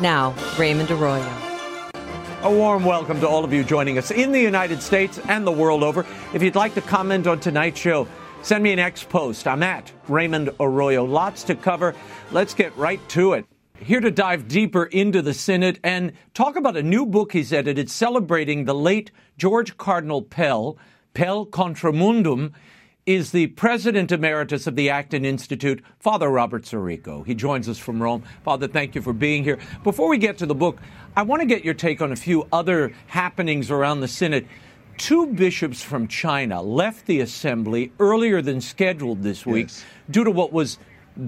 Now, Raymond Arroyo. A warm welcome to all of you joining us in the United States and the world over. If you'd like to comment on tonight's show, send me an X post. I'm at Raymond Arroyo. Lots to cover. Let's get right to it. Here to dive deeper into the Synod and talk about a new book he's edited celebrating the late George Cardinal Pell, Pell Contra Mundum, is the President Emeritus of the Acton Institute, Father Robert Sirico. He joins us from Rome. Father, thank you for being here. Before we get to the book, I want to get your take on a few other happenings around the Synod. Two bishops from China left the assembly earlier than scheduled this week Yes. due to what was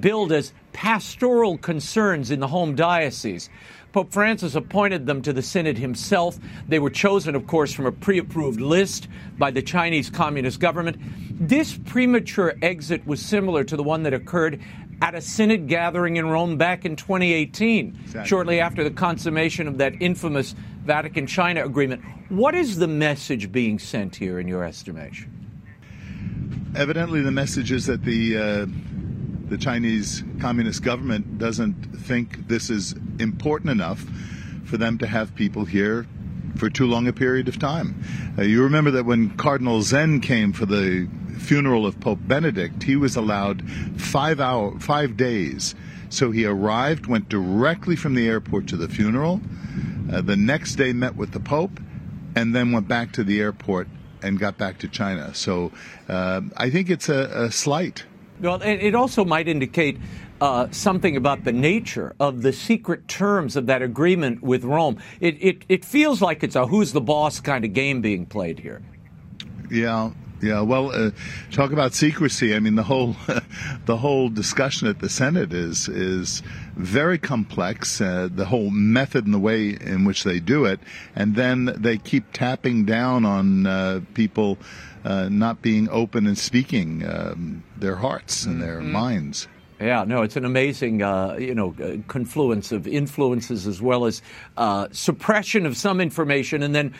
billed as pastoral concerns in the home diocese. Pope Francis appointed them to the synod himself. They were chosen, of course, from a pre approved list by the Chinese Communist government. This premature exit was similar to the one that occurred at a synod gathering in Rome back in 2018, Exactly. shortly after the consummation of that infamous Vatican China agreement. What is the message being sent here, in your estimation? Evidently, the message is that the uh, the Chinese Communist government doesn't think this is important enough for them to have people here for too long a period of time. Uh, you remember that when Cardinal Zen came for the funeral of Pope Benedict, he was allowed five hour, five days. So he arrived, went directly from the airport to the funeral. Uh, the next day, met with the Pope, and then went back to the airport and got back to China. So uh, I think it's a, a slight. Well, it also might indicate uh, something about the nature of the secret terms of that agreement with Rome. It, it, it feels like it's a who's the boss kind of game being played here. Yeah, yeah. Well, uh, talk about secrecy. I mean, the whole the whole discussion at the Synod is is very complex. Uh, the whole method and the way in which they do it, and then they keep tapping down on uh, people uh, not being open and speaking um, their hearts and their minds. Yeah, no, it's an amazing, uh, you know, confluence of influences as well as uh, suppression of some information and then,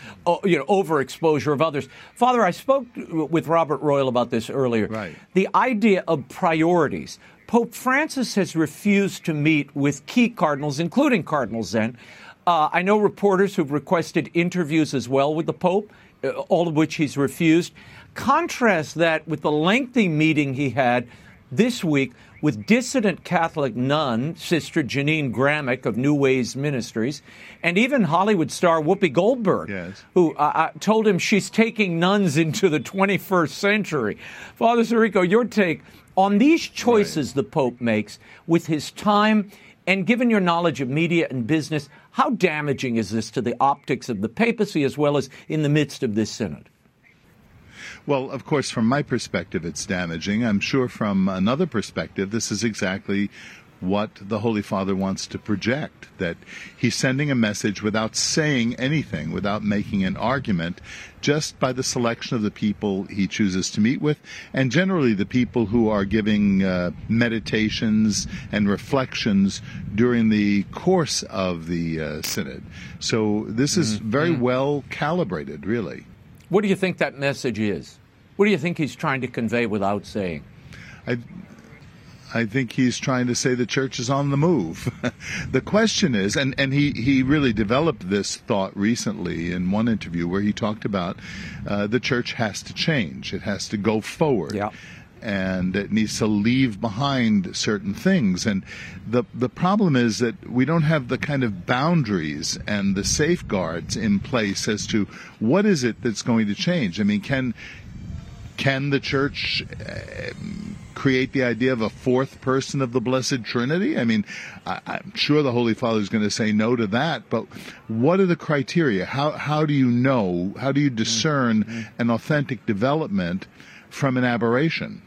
you know, overexposure of others. Father, I spoke with Robert Royal about this earlier. Right. The idea of priorities. Pope Francis has refused to meet with key cardinals, including Cardinal Zen. Uh, I know reporters who've requested interviews as well with the Pope, all of which he's refused. Contrast that with the lengthy meeting he had this week with dissident Catholic nun, Sister Janine Gramick of New Ways Ministries, and even Hollywood star Whoopi Goldberg, Yes. who uh, uh, told him she's taking nuns into the 21st century. Father Sirico, your take on these choices the Pope makes with his time and given your knowledge of media and business, how damaging is this to the optics of the papacy as well as in the midst of this synod? Well, of course, from my perspective, it's damaging. I'm sure from another perspective, this is exactly what the Holy Father wants to project that he's sending a message without saying anything, without making an argument, just by the selection of the people he chooses to meet with, and generally the people who are giving uh, meditations and reflections during the course of the uh, Synod. So this is very well calibrated, really. What do you think that message is? What do you think he's trying to convey without saying? I, I think he's trying to say the church is on the move. the question is, and, and he, he really developed this thought recently in one interview where he talked about uh, the church has to change, it has to go forward. Yeah. And it needs to leave behind certain things. And the, the problem is that we don't have the kind of boundaries and the safeguards in place as to what is it that's going to change. I mean, can, can the church uh, create the idea of a fourth person of the Blessed Trinity? I mean, I, I'm sure the Holy Father is going to say no to that, but what are the criteria? How, how do you know, how do you discern an authentic development from an aberration?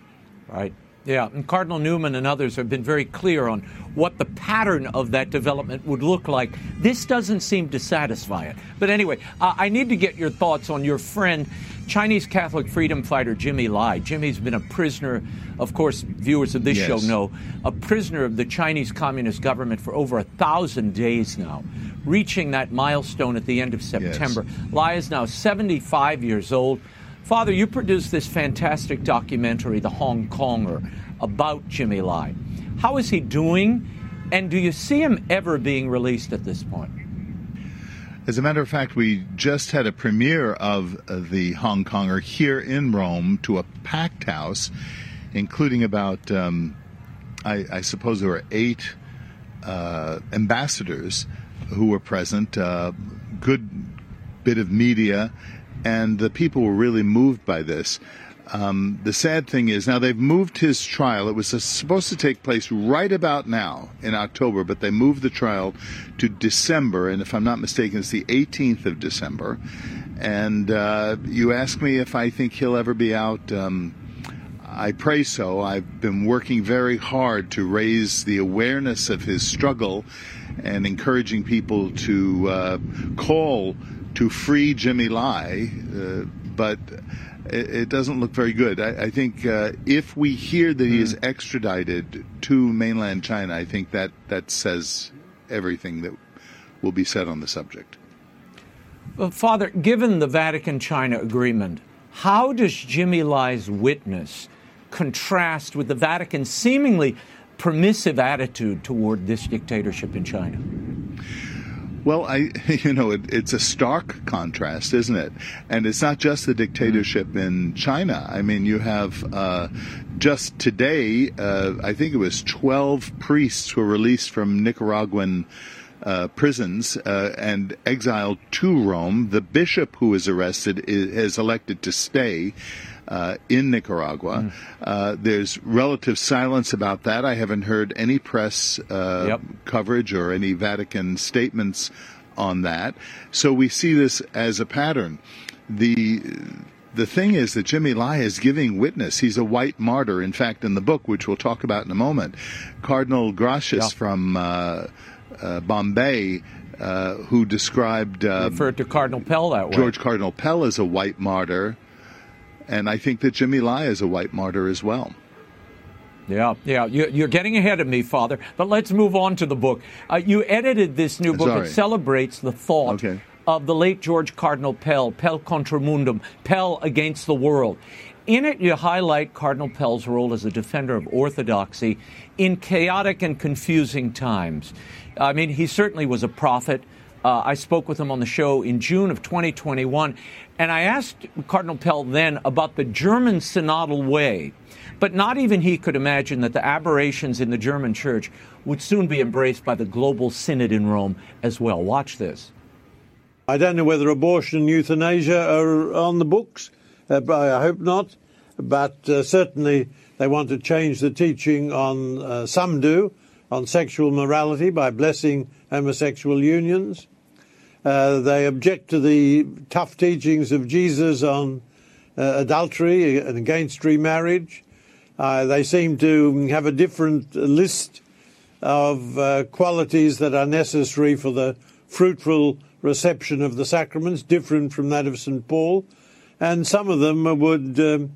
Right. Yeah, and Cardinal Newman and others have been very clear on what the pattern of that development would look like. This doesn't seem to satisfy it. But anyway, uh, I need to get your thoughts on your friend, Chinese Catholic freedom fighter Jimmy Lai. Jimmy's been a prisoner, of course, viewers of this Yes. show know, a prisoner of the Chinese Communist government for over a thousand days now, reaching that milestone at the end of September. Lai is now 75 years old. Father, you produced this fantastic documentary, The Hong Konger, about Jimmy Lai. How is he doing? And do you see him ever being released at this point? As a matter of fact, we just had a premiere of uh, the Hong Konger here in Rome to a packed house, including about, um, I, I, suppose there were eight uh, ambassadors who were present, uh, good bit of media, and the people were really moved by this. Um, the sad thing is now they've moved his trial. It was supposed to take place right about now in October, but they moved the trial to December, and if I'm not mistaken, it's the 18th of December. And uh, you ask me if I think he'll ever be out. Um, I pray so. I've been working very hard to raise the awareness of his struggle and encouraging people to uh, call to free Jimmy Lai. Uh, but it, it doesn't look very good. I, I think uh, if we hear that he is hmm. extradited to mainland China, I think that that says everything that will be said on the subject. Well, Father, given the Vatican China agreement, how does Jimmy Lai's witness contrast with the Vatican's seemingly permissive attitude toward this dictatorship in China? Well, I, you know, it, it's a stark contrast, isn't it? And it's not just the dictatorship mm. in China. I mean, you have uh, just today, uh, I think it was 12 priests were released from Nicaraguan. Uh, prisons uh, and exiled to Rome. The bishop who was arrested is, has elected to stay uh, in Nicaragua. Mm. Uh, there's relative silence about that. I haven't heard any press uh, yep. coverage or any Vatican statements on that. So we see this as a pattern. The the thing is that Jimmy Lai is giving witness. He's a white martyr. In fact, in the book, which we'll talk about in a moment, Cardinal Gracias yeah. from uh, uh, Bombay uh, who described uh, referred to Cardinal Pell that way. George Cardinal Pell as a white martyr. And I think that Jimmy Lai is a white martyr as well. Yeah, yeah, you're getting ahead of me, Father. But let's move on to the book. Uh, you edited this new book. Sorry. It celebrates the thought okay. of the late George Cardinal Pell, Pell contra mundum, Pell against the world. In it, you highlight Cardinal Pell's role as a defender of orthodoxy in chaotic and confusing times. I mean, he certainly was a prophet. Uh, I spoke with him on the show in June of 2021, and I asked Cardinal Pell then about the German synodal way. But not even he could imagine that the aberrations in the German church would soon be embraced by the global synod in Rome as well. Watch this. I don't know whether abortion and euthanasia are on the books. Uh, I hope not. But uh, certainly they want to change the teaching on, uh, some do, on sexual morality by blessing homosexual unions. Uh, they object to the tough teachings of Jesus on uh, adultery and against remarriage. Uh, they seem to have a different list of uh, qualities that are necessary for the fruitful reception of the sacraments, different from that of St. Paul. And some of them would um,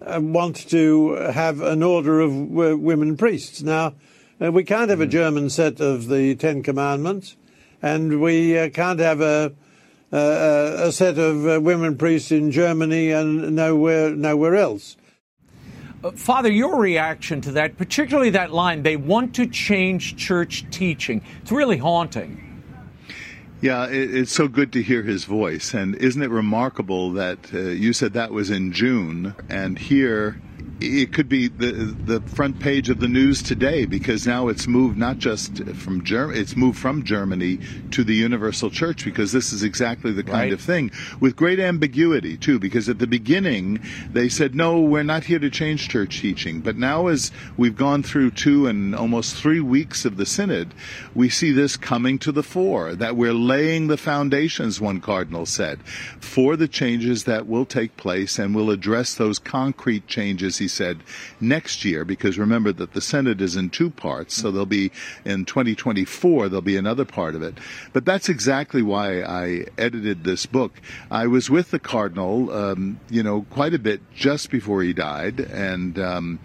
uh, want to have an order of women priests. Now, we can't have a hmm. German set of the Ten Commandments and we uh, can't have a, a, a set of uh, women priests in Germany and nowhere nowhere else. Uh, Father, your reaction to that, particularly that line, they want to change church teaching. It's really haunting. Yeah, it's so good to hear his voice. And isn't it remarkable that uh, you said that was in June, and here it could be the the front page of the news today because now it's moved not just from Germany, it's moved from Germany to the Universal Church because this is exactly the kind right. of thing with great ambiguity too. Because at the beginning they said no, we're not here to change church teaching, but now as we've gone through two and almost three weeks of the synod, we see this coming to the fore that we're laying the foundations. One cardinal said for the changes that will take place and will address those concrete changes. He said, next year, because remember that the Synod is in two parts, so there'll be in 2024, there'll be another part of it. But that's exactly why I edited this book. I was with the Cardinal, um, you know, quite a bit just before he died, and um,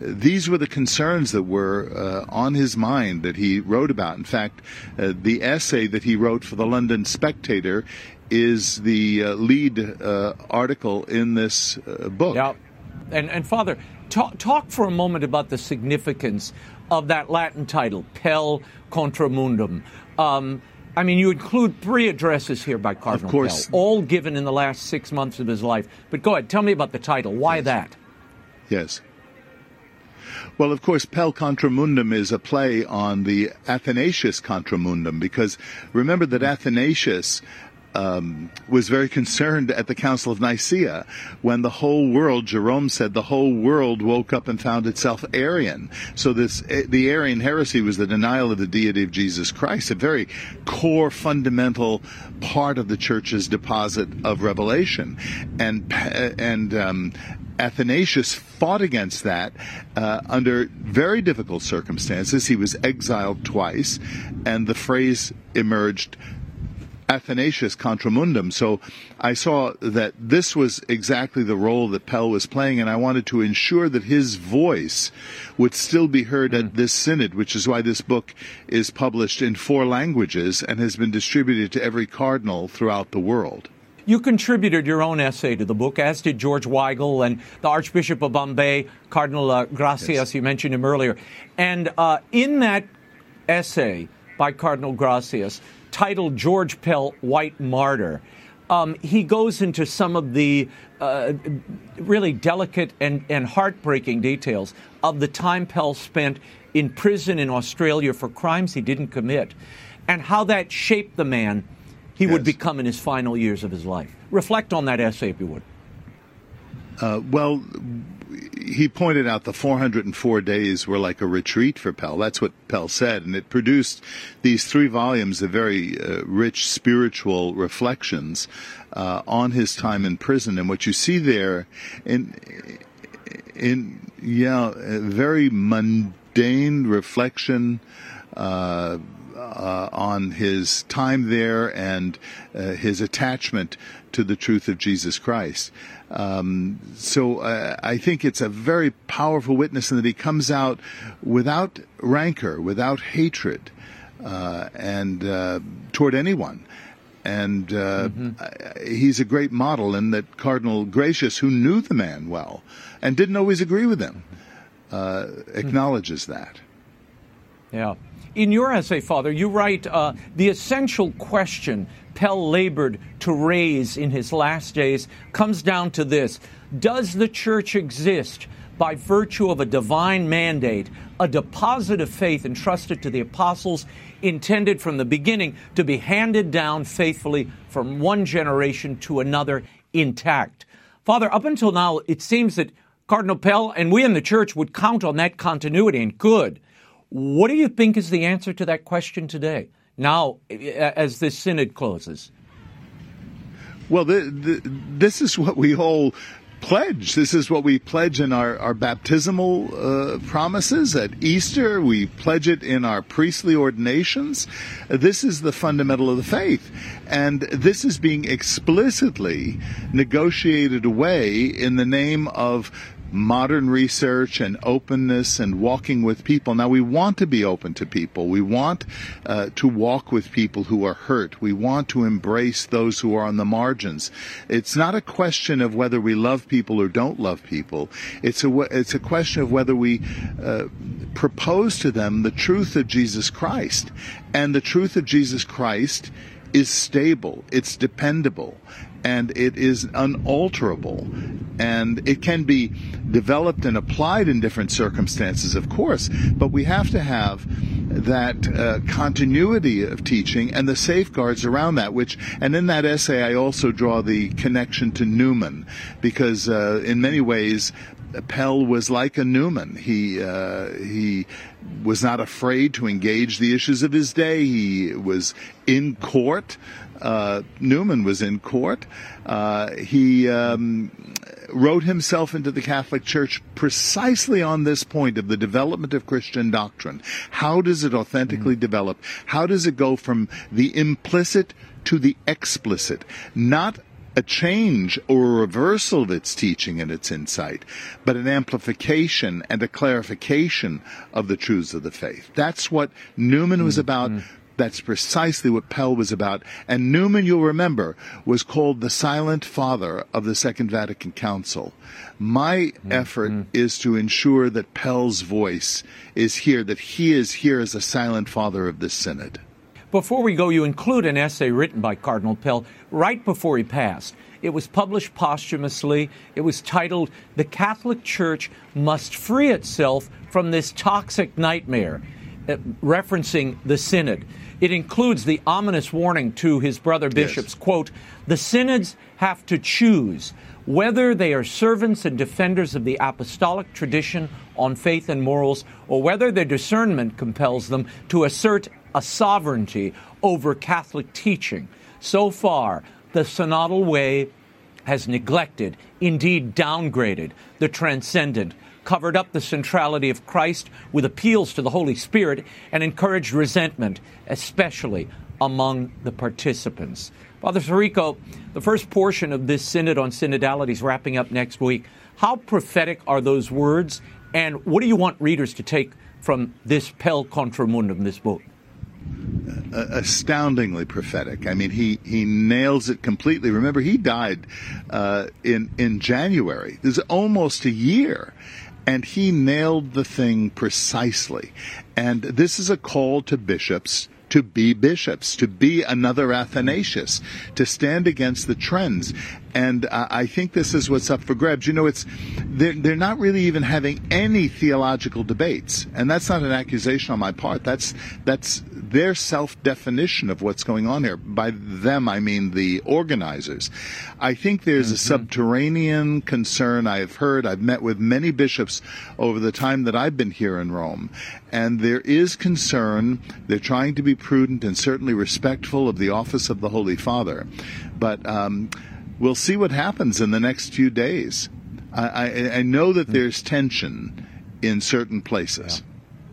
these were the concerns that were uh, on his mind that he wrote about. In fact, uh, the essay that he wrote for the London Spectator is the uh, lead uh, article in this uh, book. And, and Father, talk, talk for a moment about the significance of that Latin title, Pell contra Mundum. Um, I mean, you include three addresses here by Cardinal of course. Pell, all given in the last six months of his life. But go ahead, tell me about the title. Why yes. that? Yes. Well, of course, Pell contra Mundum is a play on the Athanasius contra Mundum, because remember that Athanasius um, was very concerned at the Council of Nicaea when the whole world, Jerome said, the whole world woke up and found itself Arian. So this, eh, the Arian heresy was the denial of the deity of Jesus Christ, a very core, fundamental part of the church's deposit of revelation. And, and, um, Athanasius fought against that uh, under very difficult circumstances. He was exiled twice, and the phrase emerged Athanasius contra mundum. So I saw that this was exactly the role that Pell was playing, and I wanted to ensure that his voice would still be heard mm. at this synod, which is why this book is published in four languages and has been distributed to every cardinal throughout the world. You contributed your own essay to the book, as did George Weigel and the Archbishop of Bombay, Cardinal uh, Gracias. Yes. You mentioned him earlier. And uh, in that essay by Cardinal Gracias, titled George Pell White Martyr. Um, he goes into some of the uh, really delicate and, and heartbreaking details of the time Pell spent in prison in Australia for crimes he didn't commit and how that shaped the man he yes. would become in his final years of his life. Reflect on that essay, if you would. Uh, well, he pointed out the 404 days were like a retreat for Pell. That's what Pell said, and it produced these three volumes of very uh, rich spiritual reflections uh, on his time in prison. And what you see there, in in yeah, very mundane reflection. Uh, uh, on his time there and uh, his attachment to the truth of Jesus Christ. Um, so uh, I think it's a very powerful witness, and that he comes out without rancor, without hatred, uh, and uh, toward anyone. And uh, mm-hmm. he's a great model in that Cardinal Gracias, who knew the man well and didn't always agree with him, uh, acknowledges mm-hmm. that. Yeah. In your essay, Father, you write uh, the essential question Pell labored to raise in his last days comes down to this Does the church exist by virtue of a divine mandate, a deposit of faith entrusted to the apostles, intended from the beginning to be handed down faithfully from one generation to another intact? Father, up until now, it seems that Cardinal Pell and we in the church would count on that continuity and could. What do you think is the answer to that question today? now as this synod closes? Well, the, the, this is what we all pledge. This is what we pledge in our, our baptismal uh, promises. At Easter, we pledge it in our priestly ordinations. This is the fundamental of the faith. And this is being explicitly negotiated away in the name of modern research and openness and walking with people. Now, we want to be open to people. We want uh, to walk with people who are hurt. We want to embrace those who are on the margins. It's not a question of whether we love people or don't love people. It's a, it's a question of whether we uh, propose to them the truth of Jesus Christ. And the truth of Jesus Christ is stable, it's dependable, and it is unalterable. And it can be developed and applied in different circumstances, of course, but we have to have that uh, continuity of teaching and the safeguards around that, which, and in that essay, I also draw the connection to Newman, because uh, in many ways, Pell was like a Newman. He uh, he was not afraid to engage the issues of his day. He was in court. Uh, Newman was in court. Uh, he um, wrote himself into the Catholic Church precisely on this point of the development of Christian doctrine. How does it authentically mm-hmm. develop? How does it go from the implicit to the explicit? Not a change or a reversal of its teaching and its insight, but an amplification and a clarification of the truths of the faith. That's what Newman was mm-hmm. That's precisely what Pell was about. And Newman, you'll remember, was called the silent father of the Second Vatican Council. My mm-hmm. effort is to ensure that Pell's voice is here, that he is here as a silent father of this synod. Before we go, you include an essay written by Cardinal Pell right before he passed. It was published posthumously. It was titled The Catholic Church Must Free Itself from This Toxic Nightmare, uh, referencing the Synod. It includes the ominous warning to his brother bishops, yes. quote, the synods have to choose whether they are servants and defenders of the apostolic tradition on faith and morals, or whether their discernment compels them to assert a sovereignty over Catholic teaching. So far, the synodal way has neglected, indeed downgraded, the transcendent, covered up the centrality of Christ with appeals to the Holy Spirit, and encouraged resentment, especially among the participants. Father Sirico, the first portion of this synod on synodality is wrapping up next week. How prophetic are those words, and what do you want readers to take from this Pell Contra Mundum, this book? Astoundingly prophetic. I mean, he, he nails it completely. Remember, he died uh, in in January. This is almost a year, and he nailed the thing precisely. And this is a call to bishops to be bishops, to be another Athanasius, to stand against the trends. And uh, I think this is what's up for grabs. You know, it's they're, they're not really even having any theological debates, and that's not an accusation on my part. That's that's their self definition of what's going on here. By them, I mean the organizers. I think there's mm-hmm. a subterranean concern I've heard. I've met with many bishops over the time that I've been here in Rome, and there is concern. They're trying to be prudent and certainly respectful of the office of the Holy Father. But um, we'll see what happens in the next few days. I, I, I know that mm. there's tension in certain places.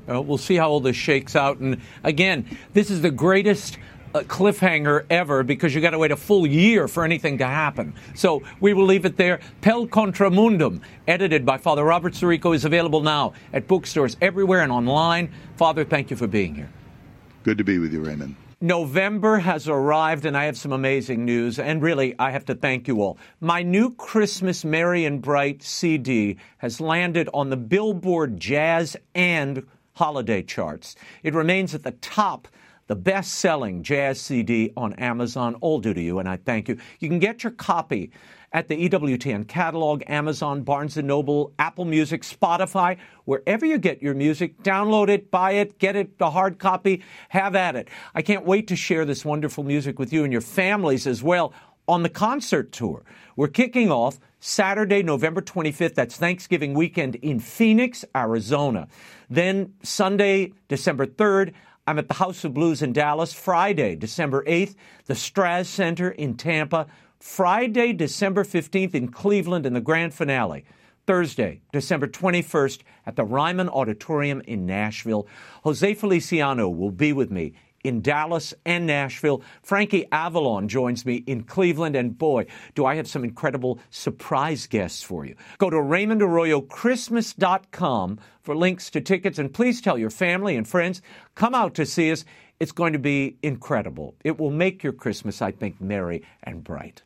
Yeah. Uh, we'll see how all this shakes out. And again, this is the greatest uh, cliffhanger ever because you got to wait a full year for anything to happen. So we will leave it there. Pell Contra Mundum, edited by Father Robert Sirico, is available now at bookstores everywhere and online. Father, thank you for being here. Good to be with you, Raymond. November has arrived, and I have some amazing news. And really, I have to thank you all. My new Christmas Merry and Bright CD has landed on the Billboard Jazz and holiday charts. It remains at the top the best selling jazz CD on Amazon. All due to you, and I thank you. You can get your copy at the EWTN catalog, Amazon, Barnes & Noble, Apple Music, Spotify, wherever you get your music. Download it, buy it, get it, the hard copy, have at it. I can't wait to share this wonderful music with you and your families as well on the concert tour. We're kicking off Saturday, November 25th. That's Thanksgiving weekend in Phoenix, Arizona. Then Sunday, December 3rd, I'm at the House of Blues in Dallas. Friday, December 8th, the Straz Center in Tampa. Friday, December 15th in Cleveland in the grand finale. Thursday, December 21st at the Ryman Auditorium in Nashville. Jose Feliciano will be with me in Dallas and Nashville. Frankie Avalon joins me in Cleveland, and boy, do I have some incredible surprise guests for you. Go to RaymondArroyoChristmas.com for links to tickets, and please tell your family and friends, come out to see us. It's going to be incredible. It will make your Christmas, I think, merry and bright.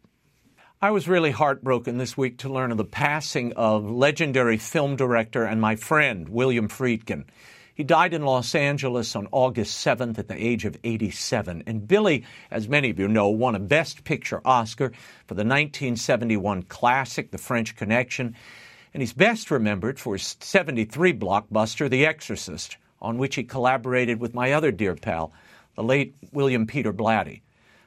I was really heartbroken this week to learn of the passing of legendary film director and my friend, William Friedkin. He died in Los Angeles on August 7th at the age of 87. And Billy, as many of you know, won a Best Picture Oscar for the 1971 classic, The French Connection. And he's best remembered for his 73 blockbuster, The Exorcist, on which he collaborated with my other dear pal, the late William Peter Blatty.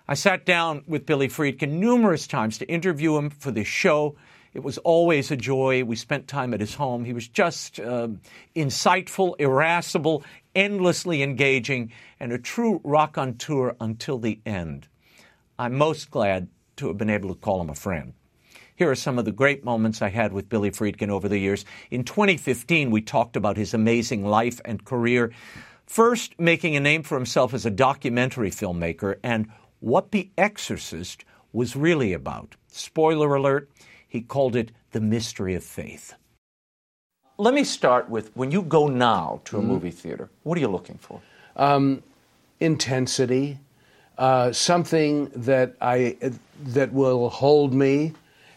I sat down with Billy Friedkin numerous times to interview him for this show it was always a joy. We spent time at his home. He was just uh, insightful, irascible, endlessly engaging, and a true raconteur until the end. I'm most glad to have been able to call him a friend. Here are some of the great moments I had with Billy Friedkin over the years. In 2015, we talked about his amazing life and career. First, making a name for himself as a documentary filmmaker and what The Exorcist was really about. Spoiler alert, he called it the mystery of faith. Let me start with when you go now to a mm movie theater, what are you looking for? Um, intensity, uh, something that I that will hold me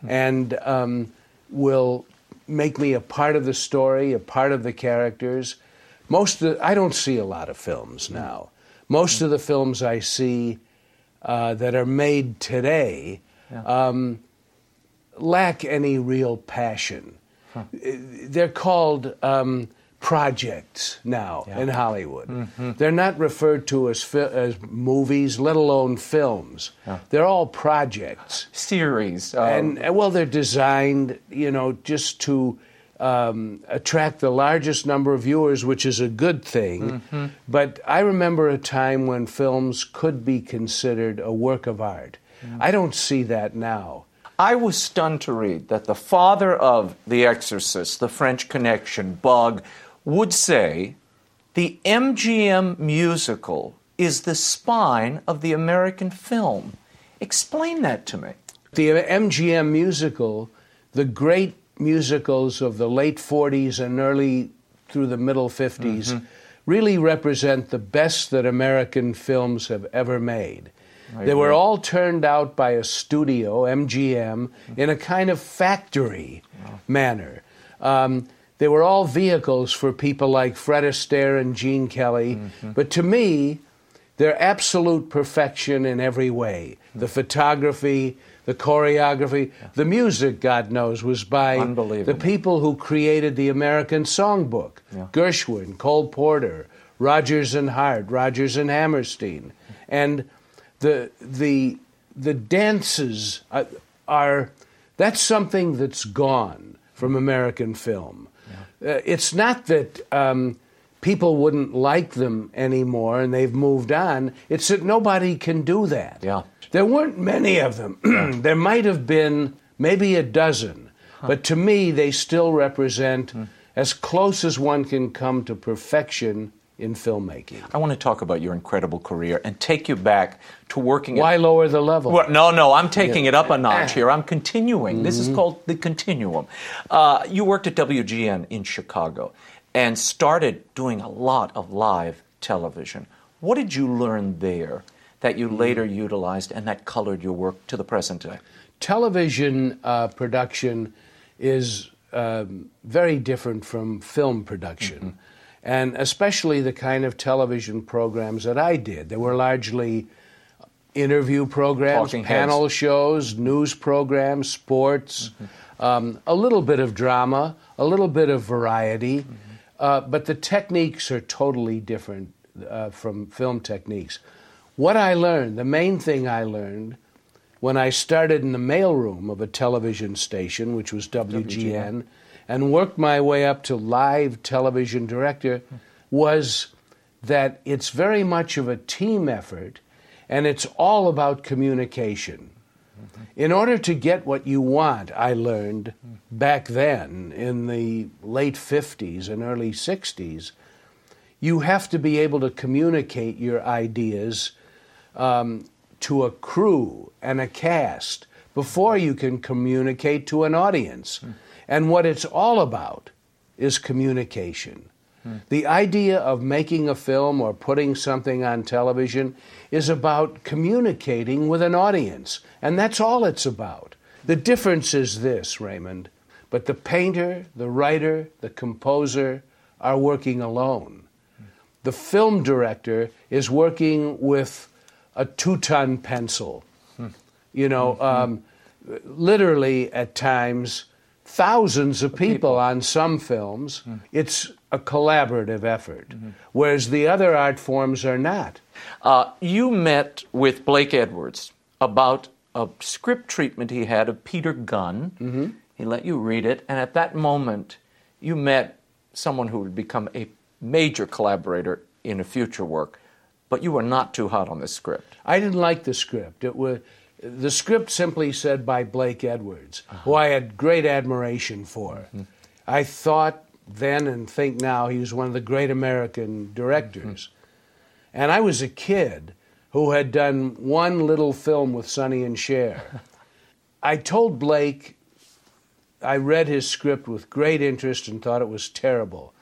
and um, will make me a part of the story, a part of the characters. Most the, I don't see a lot of films now. Most of the films I see uh, that are made today um, lack any real passion. They're called um, projects now in Hollywood. They're not referred to as fi- as movies, let alone films. They're all projects Series. uh, and uh, well, they're designed, you know, just to um, attract the largest number of viewers, which is a good thing. But I remember a time when films could be considered a work of art. I don't see that now. I was stunned to read that the father of The Exorcist, The French Connection, Bug, would say the MGM musical is the spine of the American film. Explain that to me. The MGM musical, the great musicals of the late 40s and early through the middle 50s, mm-hmm. really represent the best that American films have ever made. they were all turned out by a studio, MGM, mm-hmm. in a kind of factory manner. Um, they were all vehicles for people like Fred Astaire and Gene Kelly. Mm-hmm. But to me, they're absolute perfection in every way. The photography, the choreography, the music, God knows, was by the people who created the American Songbook. Gershwin, Cole Porter, Rodgers and Hart, Rodgers and Hammerstein. And the, the, the dances are, are that's something that's gone from American film. Uh, it's not that um, people wouldn't like them anymore and they've moved on. It's that nobody can do that. Yeah. There weren't many of them. there might have been maybe a dozen, but to me, they still represent as close as one can come to perfection in filmmaking. I want to talk about your incredible career and take you back to working at Why lower the level? Well, no, no, I'm taking it up a notch here. I'm continuing. This is called the continuum. Uh, you worked at WGN in Chicago and started doing a lot of live television. What did you learn there that you later utilized and that colored your work to the present day? television uh, production is um, very different from film production, and especially the kind of television programs that I did. They were largely interview programs, Talking heads. panel shows, news programs, sports, um, a little bit of drama, a little bit of variety, uh, but the techniques are totally different uh, from film techniques. What I learned, the main thing I learned, when I started in the mailroom of a television station, which was WGN, and worked my way up to live television director, was that it's very much of a team effort and it's all about communication. In order to get what you want, I learned back then in the late 50s and early 60s, you have to be able to communicate your ideas um, to a crew and a cast before you can communicate to an audience. And what it's all about is communication. The idea of making a film or putting something on television is about communicating with an audience, and that's all it's about. The difference is this, Raymond, but the painter, the writer, the composer are working alone. The film director is working with a two ton pencil. You know, um, literally at times, thousands of people, on some films. It's a collaborative effort, whereas the other art forms are not. Uh, you met with Blake Edwards about a script treatment he had of Peter Gunn. Mm-hmm. He let you read it, and at that moment, you met someone who would become a major collaborator in a future work, but you were not too hot on the script. I didn't like the script. It was the script simply said by Blake Edwards, who I had great admiration for. I thought then and think now he was one of the great American directors. And I was a kid who had done one little film with Sonny and Cher. I told Blake I read his script with great interest and thought it was terrible.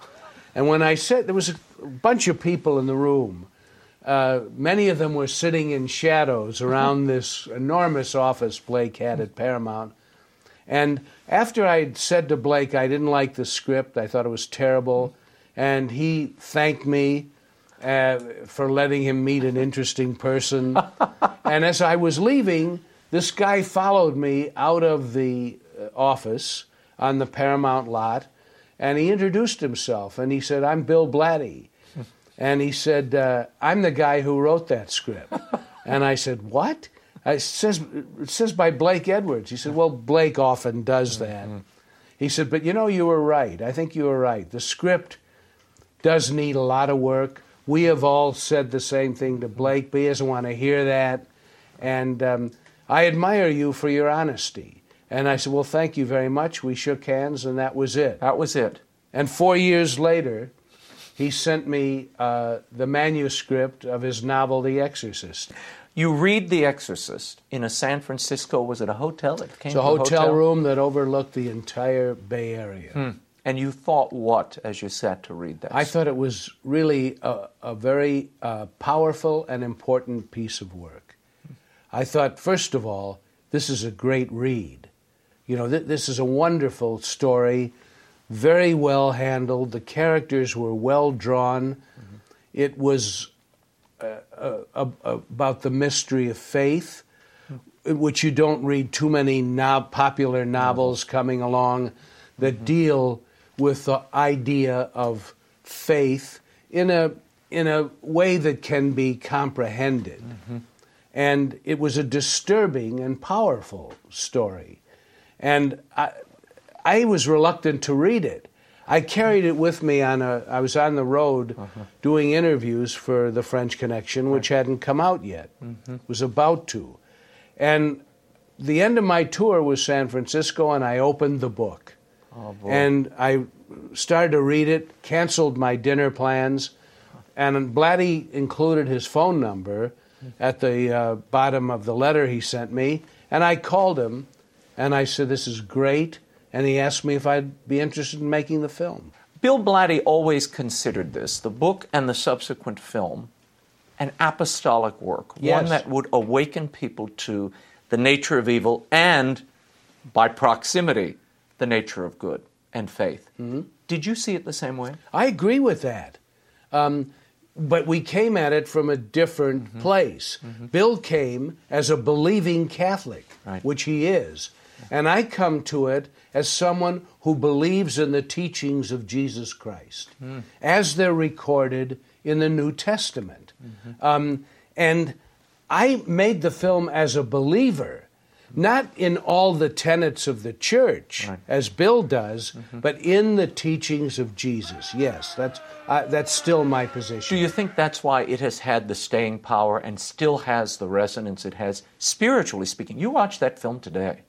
And when I said there was a bunch of people in the room, uh, many of them were sitting in shadows around this enormous office Blake had at Paramount. And after I'd said to Blake I didn't like the script, I thought it was terrible, and he thanked me uh, for letting him meet an interesting person. and as I was leaving, this guy followed me out of the uh, office on the Paramount lot, and he introduced himself, and he said, I'm Bill Blatty. And he said, uh, I'm the guy who wrote that script. and I said, What? It says, it says by Blake Edwards. He said, Well, Blake often does that. He said, But you know, you were right. I think you were right. The script does need a lot of work. We have all said the same thing to Blake, but he doesn't want to hear that. And um, I admire you for your honesty. And I said, Well, thank you very much. We shook hands, and that was it. That was it. And four years later, he sent me uh, the manuscript of his novel, The Exorcist. You read The Exorcist in a San Francisco, was it a hotel? It came It's a to hotel, room that overlooked the entire Bay Area. And you thought what as you sat to read that? I thought it was really a, a very uh, powerful and important piece of work. I thought, first of all, this is a great read. You know, th- this is a wonderful story, very well handled. The characters were well drawn. It was uh, uh, uh, about the mystery of faith, which you don't read too many no- popular novels coming along that deal with the idea of faith in a in a way that can be comprehended. And it was a disturbing and powerful story. And I, I was reluctant to read it. I carried it with me on a. I was on the road uh-huh. doing interviews for the French Connection, which hadn't come out yet. Mm-hmm. Was about to, and the end of my tour was San Francisco, and I opened the book, oh, and I started to read it. Canceled my dinner plans, and Blatty included his phone number mm-hmm. at the uh, bottom of the letter he sent me, and I called him, and I said, "This is great." And he asked me if I'd be interested in making the film. Bill Blatty always considered this, the book and the subsequent film, an apostolic work, one that would awaken people to the nature of evil and, by proximity, the nature of good and faith. Mm-hmm. Did you see it the same way? I agree with that. Um, but we came at it from a different mm-hmm. place. Mm-hmm. Bill came as a believing Catholic, Right. which he is. And I come to it as someone who believes in the teachings of Jesus Christ, as they're recorded in the New Testament. Um, and I made the film as a believer, not in all the tenets of the church, Right. as Bill does, but in the teachings of Jesus. Yes, that's, uh, that's still my position. Do you think that's why it has had the staying power and still has the resonance it has, spiritually speaking? You watch that film today.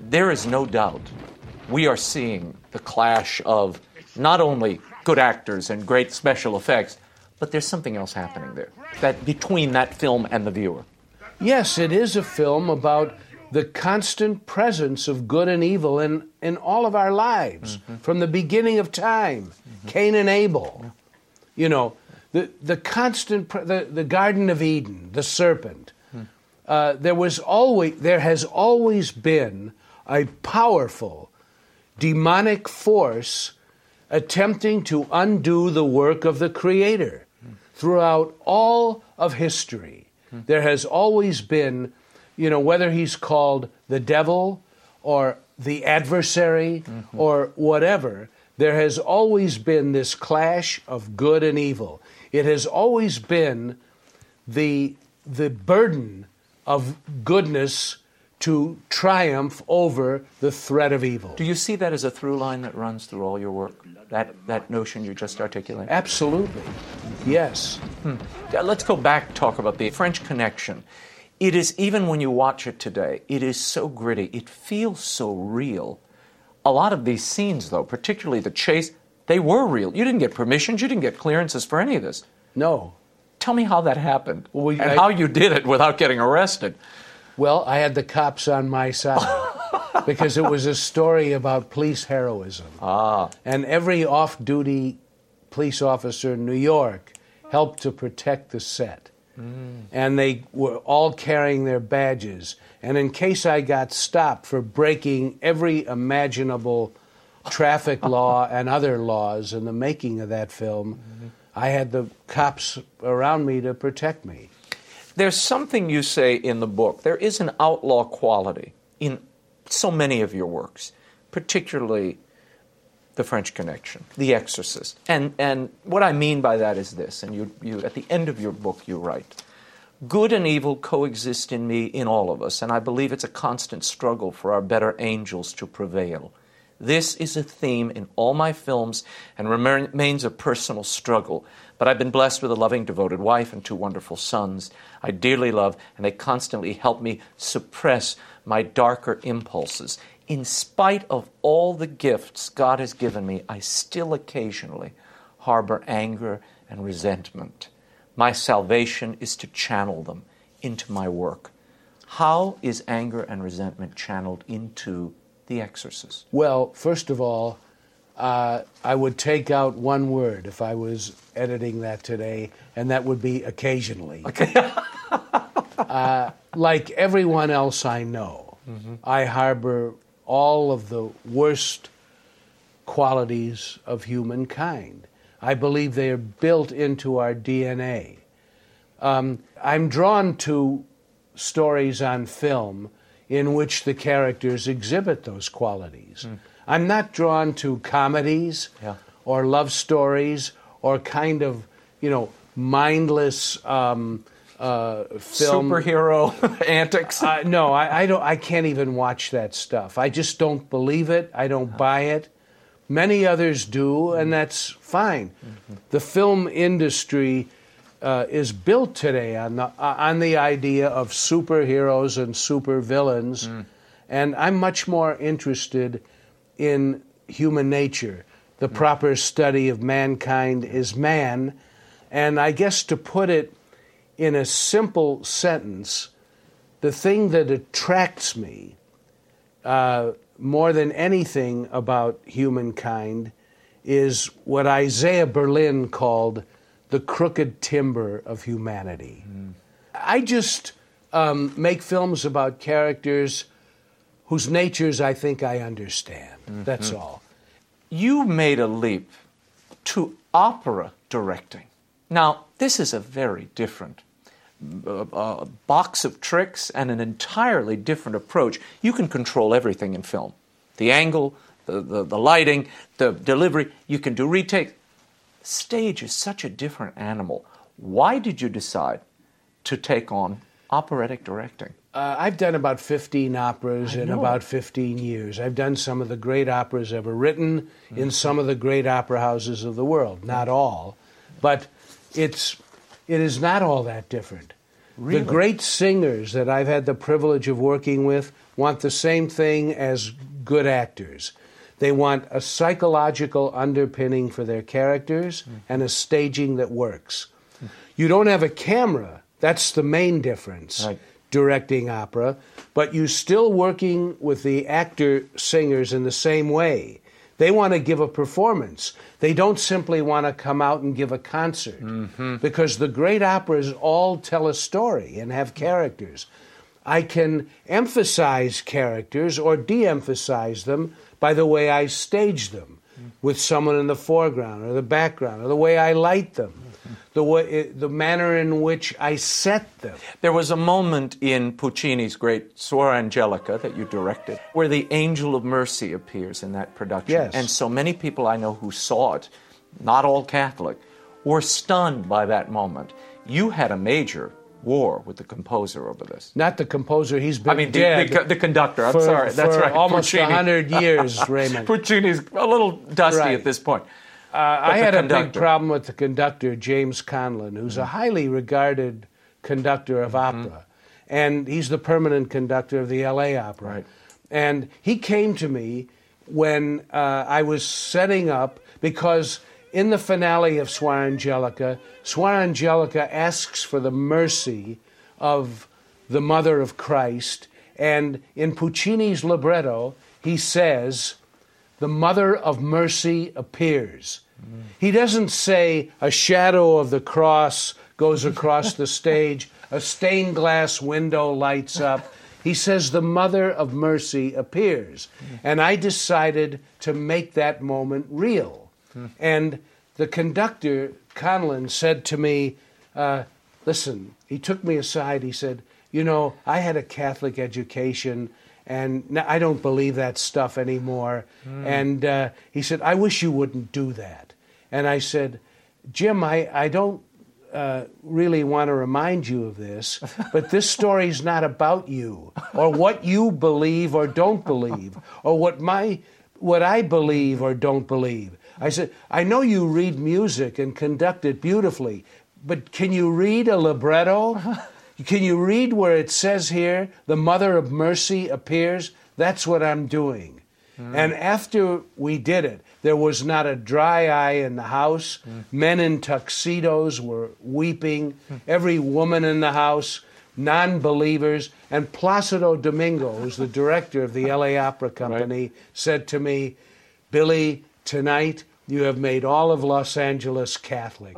There is no doubt we are seeing the clash of not only good actors and great special effects, but there's something else happening there. That between that film and the viewer. Yes, it is a film about the constant presence of good and evil in, in all of our lives mm-hmm. from the beginning of time. Mm-hmm. Cain and Abel. You know, the, the constant, pre- the, the Garden of Eden, the serpent. Hmm. Uh, there was always, there has always been a powerful demonic force attempting to undo the work of the Creator. Throughout all of history, there has always been, you know, whether he's called the devil or the adversary mm-hmm. or whatever, there has always been this clash of good and evil. It has always been the, the burden of goodness to triumph over the threat of evil. Do you see that as a through line that runs through all your work? That, that notion you just articulated? Absolutely. Yes. Hmm. Yeah, Let's go back talk about the French Connection. It is even when you watch it today, it is so gritty. It feels so real. A lot of these scenes, though, particularly the chase, they were real. You didn't get permissions, you didn't get clearances for any of this. No. Tell me how that happened Well, we- and I- how you did it without getting arrested. Well, I had the cops on my side because it was a story about police heroism. Ah, And every off duty police officer in New York helped to protect the set. And they were all carrying their badges. And in case I got stopped for breaking every imaginable traffic law and other laws in the making of that film, I had the cops around me to protect me. There's something you say in the book. There is an outlaw quality in so many of your works, particularly The French Connection, The Exorcist. And, and what I mean by that is this, and you, you, at the end of your book, you write Good and evil coexist in me, in all of us, and I believe it's a constant struggle for our better angels to prevail. This is a theme in all my films and remains a personal struggle. But I've been blessed with a loving, devoted wife and two wonderful sons I dearly love, and they constantly help me suppress my darker impulses. In spite of all the gifts God has given me, I still occasionally harbor anger and resentment. My salvation is to channel them into my work. How is anger and resentment channeled into The Exorcist? Well, first of all, uh, I would take out one word if I was editing that today, and that would be occasionally. Okay. uh, like everyone else I know, mm-hmm. I harbor all of the worst qualities of humankind. I believe they are built into our DNA. Um, I'm drawn to stories on film in which the characters exhibit those qualities. Mm. I'm not drawn to comedies yeah. or love stories or kind of, you know, mindless um, uh, film superhero antics. Uh, no, I, I, don't. I can't even watch that stuff. I just don't believe it. I don't buy it. Many others do, and that's fine. Mm-hmm. The film industry uh, is built today on the uh, on the idea of superheroes and supervillains, mm. and I'm much more interested in human nature. The mm. proper study of mankind is man, and I guess to put it in a simple sentence, the thing that attracts me uh, more than anything about humankind is what Isaiah Berlin called the crooked timber of humanity. Mm. I just um, make films about characters whose natures I think I understand. Mm-hmm. That's all. You made a leap to opera directing. Now, this is a very different uh, uh, box of tricks and an entirely different approach. You can control everything in film the angle, the, the, the lighting, the delivery. You can do retakes. Stage is such a different animal. Why did you decide to take on operatic directing? Uh, I've done about 15 operas in about 15 years. I've done some of the great operas ever written mm-hmm. in some of the great opera houses of the world. Not all, but it's it is not all that different. Really? The great singers that I've had the privilege of working with want the same thing as good actors. They want a psychological underpinning for their characters mm-hmm. and a staging that works. You don't have a camera. That's the main difference. Right. Directing opera, but you're still working with the actor singers in the same way. They want to give a performance. They don't simply want to come out and give a concert. Mm-hmm. Because the great operas all tell a story and have characters. I can emphasize characters or de emphasize them by the way I stage them with someone in the foreground or the background or the way I light them the way, the manner in which I set them. There was a moment in Puccini's great Suor Angelica that you directed where the angel of mercy appears in that production. Yes. And so many people I know who saw it, not all Catholic, were stunned by that moment. You had a major war with the composer over this. Not the composer, he's been I mean, dead. The, the, the conductor, I'm for, sorry. That's right. Almost Puccini. 100 years, Raymond. Puccini's a little dusty Right. at this point. Uh, I had a big problem with the conductor, James Conlon, who's a highly regarded conductor of opera. And he's the permanent conductor of the LA Opera. Right. And he came to me when uh, I was setting up, because in the finale of Suor Angelica, Suor Angelica asks for the mercy of the Mother of Christ. And in Puccini's libretto, he says, the mother of mercy appears. He doesn't say a shadow of the cross goes across the stage, a stained glass window lights up. He says the Mother of Mercy appears. And I decided to make that moment real. And the conductor, Conlon, said to me, uh, Listen, he took me aside. He said, You know, I had a Catholic education and I don't believe that stuff anymore. Mm. And uh, he said, I wish you wouldn't do that. And I said, Jim, I, I don't uh, really want to remind you of this, but this story is not about you or what you believe or don't believe or what my what I believe or don't believe. I said, I know you read music and conduct it beautifully, but can you read a libretto? Can you read where it says here, the Mother of Mercy appears? That's what I'm doing. Mm. And after we did it, there was not a dry eye in the house. Mm. Men in tuxedos were weeping. Mm. Every woman in the house, non believers. And Placido Domingo, who's the director of the LA Opera Company, right. said to me, Billy, tonight you have made all of Los Angeles Catholic.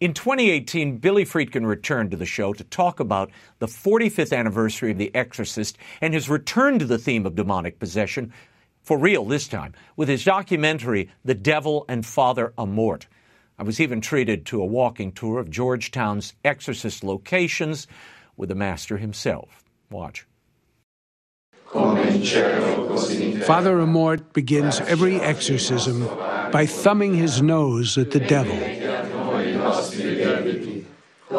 In 2018, Billy Friedkin returned to the show to talk about the 45th anniversary of The Exorcist and his return to the theme of demonic possession, for real this time, with his documentary, The Devil and Father Amorth. I was even treated to a walking tour of Georgetown's exorcist locations with the master himself. Watch. Father Amorth begins every exorcism by thumbing his nose at the devil. In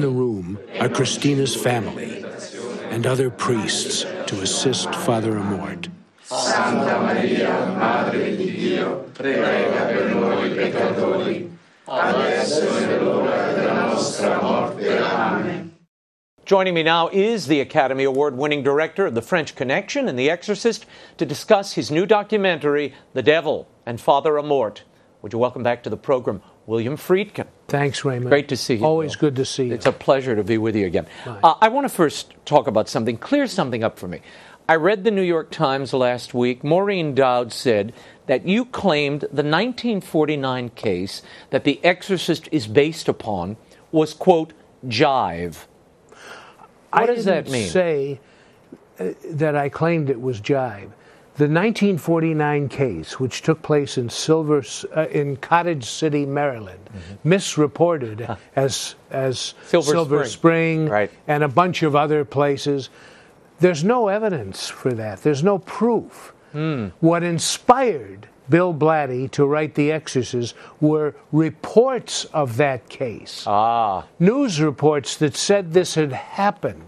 the room are Christina's family and other priests to assist Father Amorth. Santa Maria, Madre di Dio, prega per noi peccatori, adesso e l'ora della nostra morte. Amen. Joining me now is the Academy Award winning director of The French Connection and The Exorcist to discuss his new documentary, The Devil and Father Amorth. Would you welcome back to the program William Friedkin? Thanks, Raymond. Great to see you. Always Bill. good to see you. It's a pleasure to be with you again. Uh, I want to first talk about something, clear something up for me. I read the New York Times last week. Maureen Dowd said that you claimed the 1949 case that The Exorcist is based upon was, quote, jive. What I does that mean? say uh, that I claimed it was jive. The 1949 case, which took place in Silver uh, in Cottage City, Maryland, mm-hmm. misreported huh. as as Silver, Silver Spring, Spring right. and a bunch of other places. There's no evidence for that. There's no proof. Mm. What inspired Bill Blatty to write The Exorcist were reports of that case. Ah. News reports that said this had happened.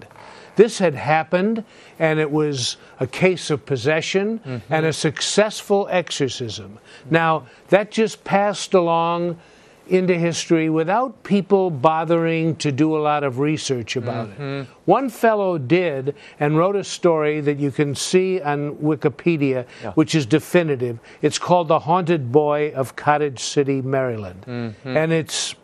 This had happened, and it was a case of possession mm-hmm. and a successful exorcism. Now, that just passed along into history without people bothering to do a lot of research about mm-hmm. it. One fellow did and wrote a story that you can see on Wikipedia, yeah. which is definitive. It's called The Haunted Boy of Cottage City, Maryland. Mm-hmm. And it's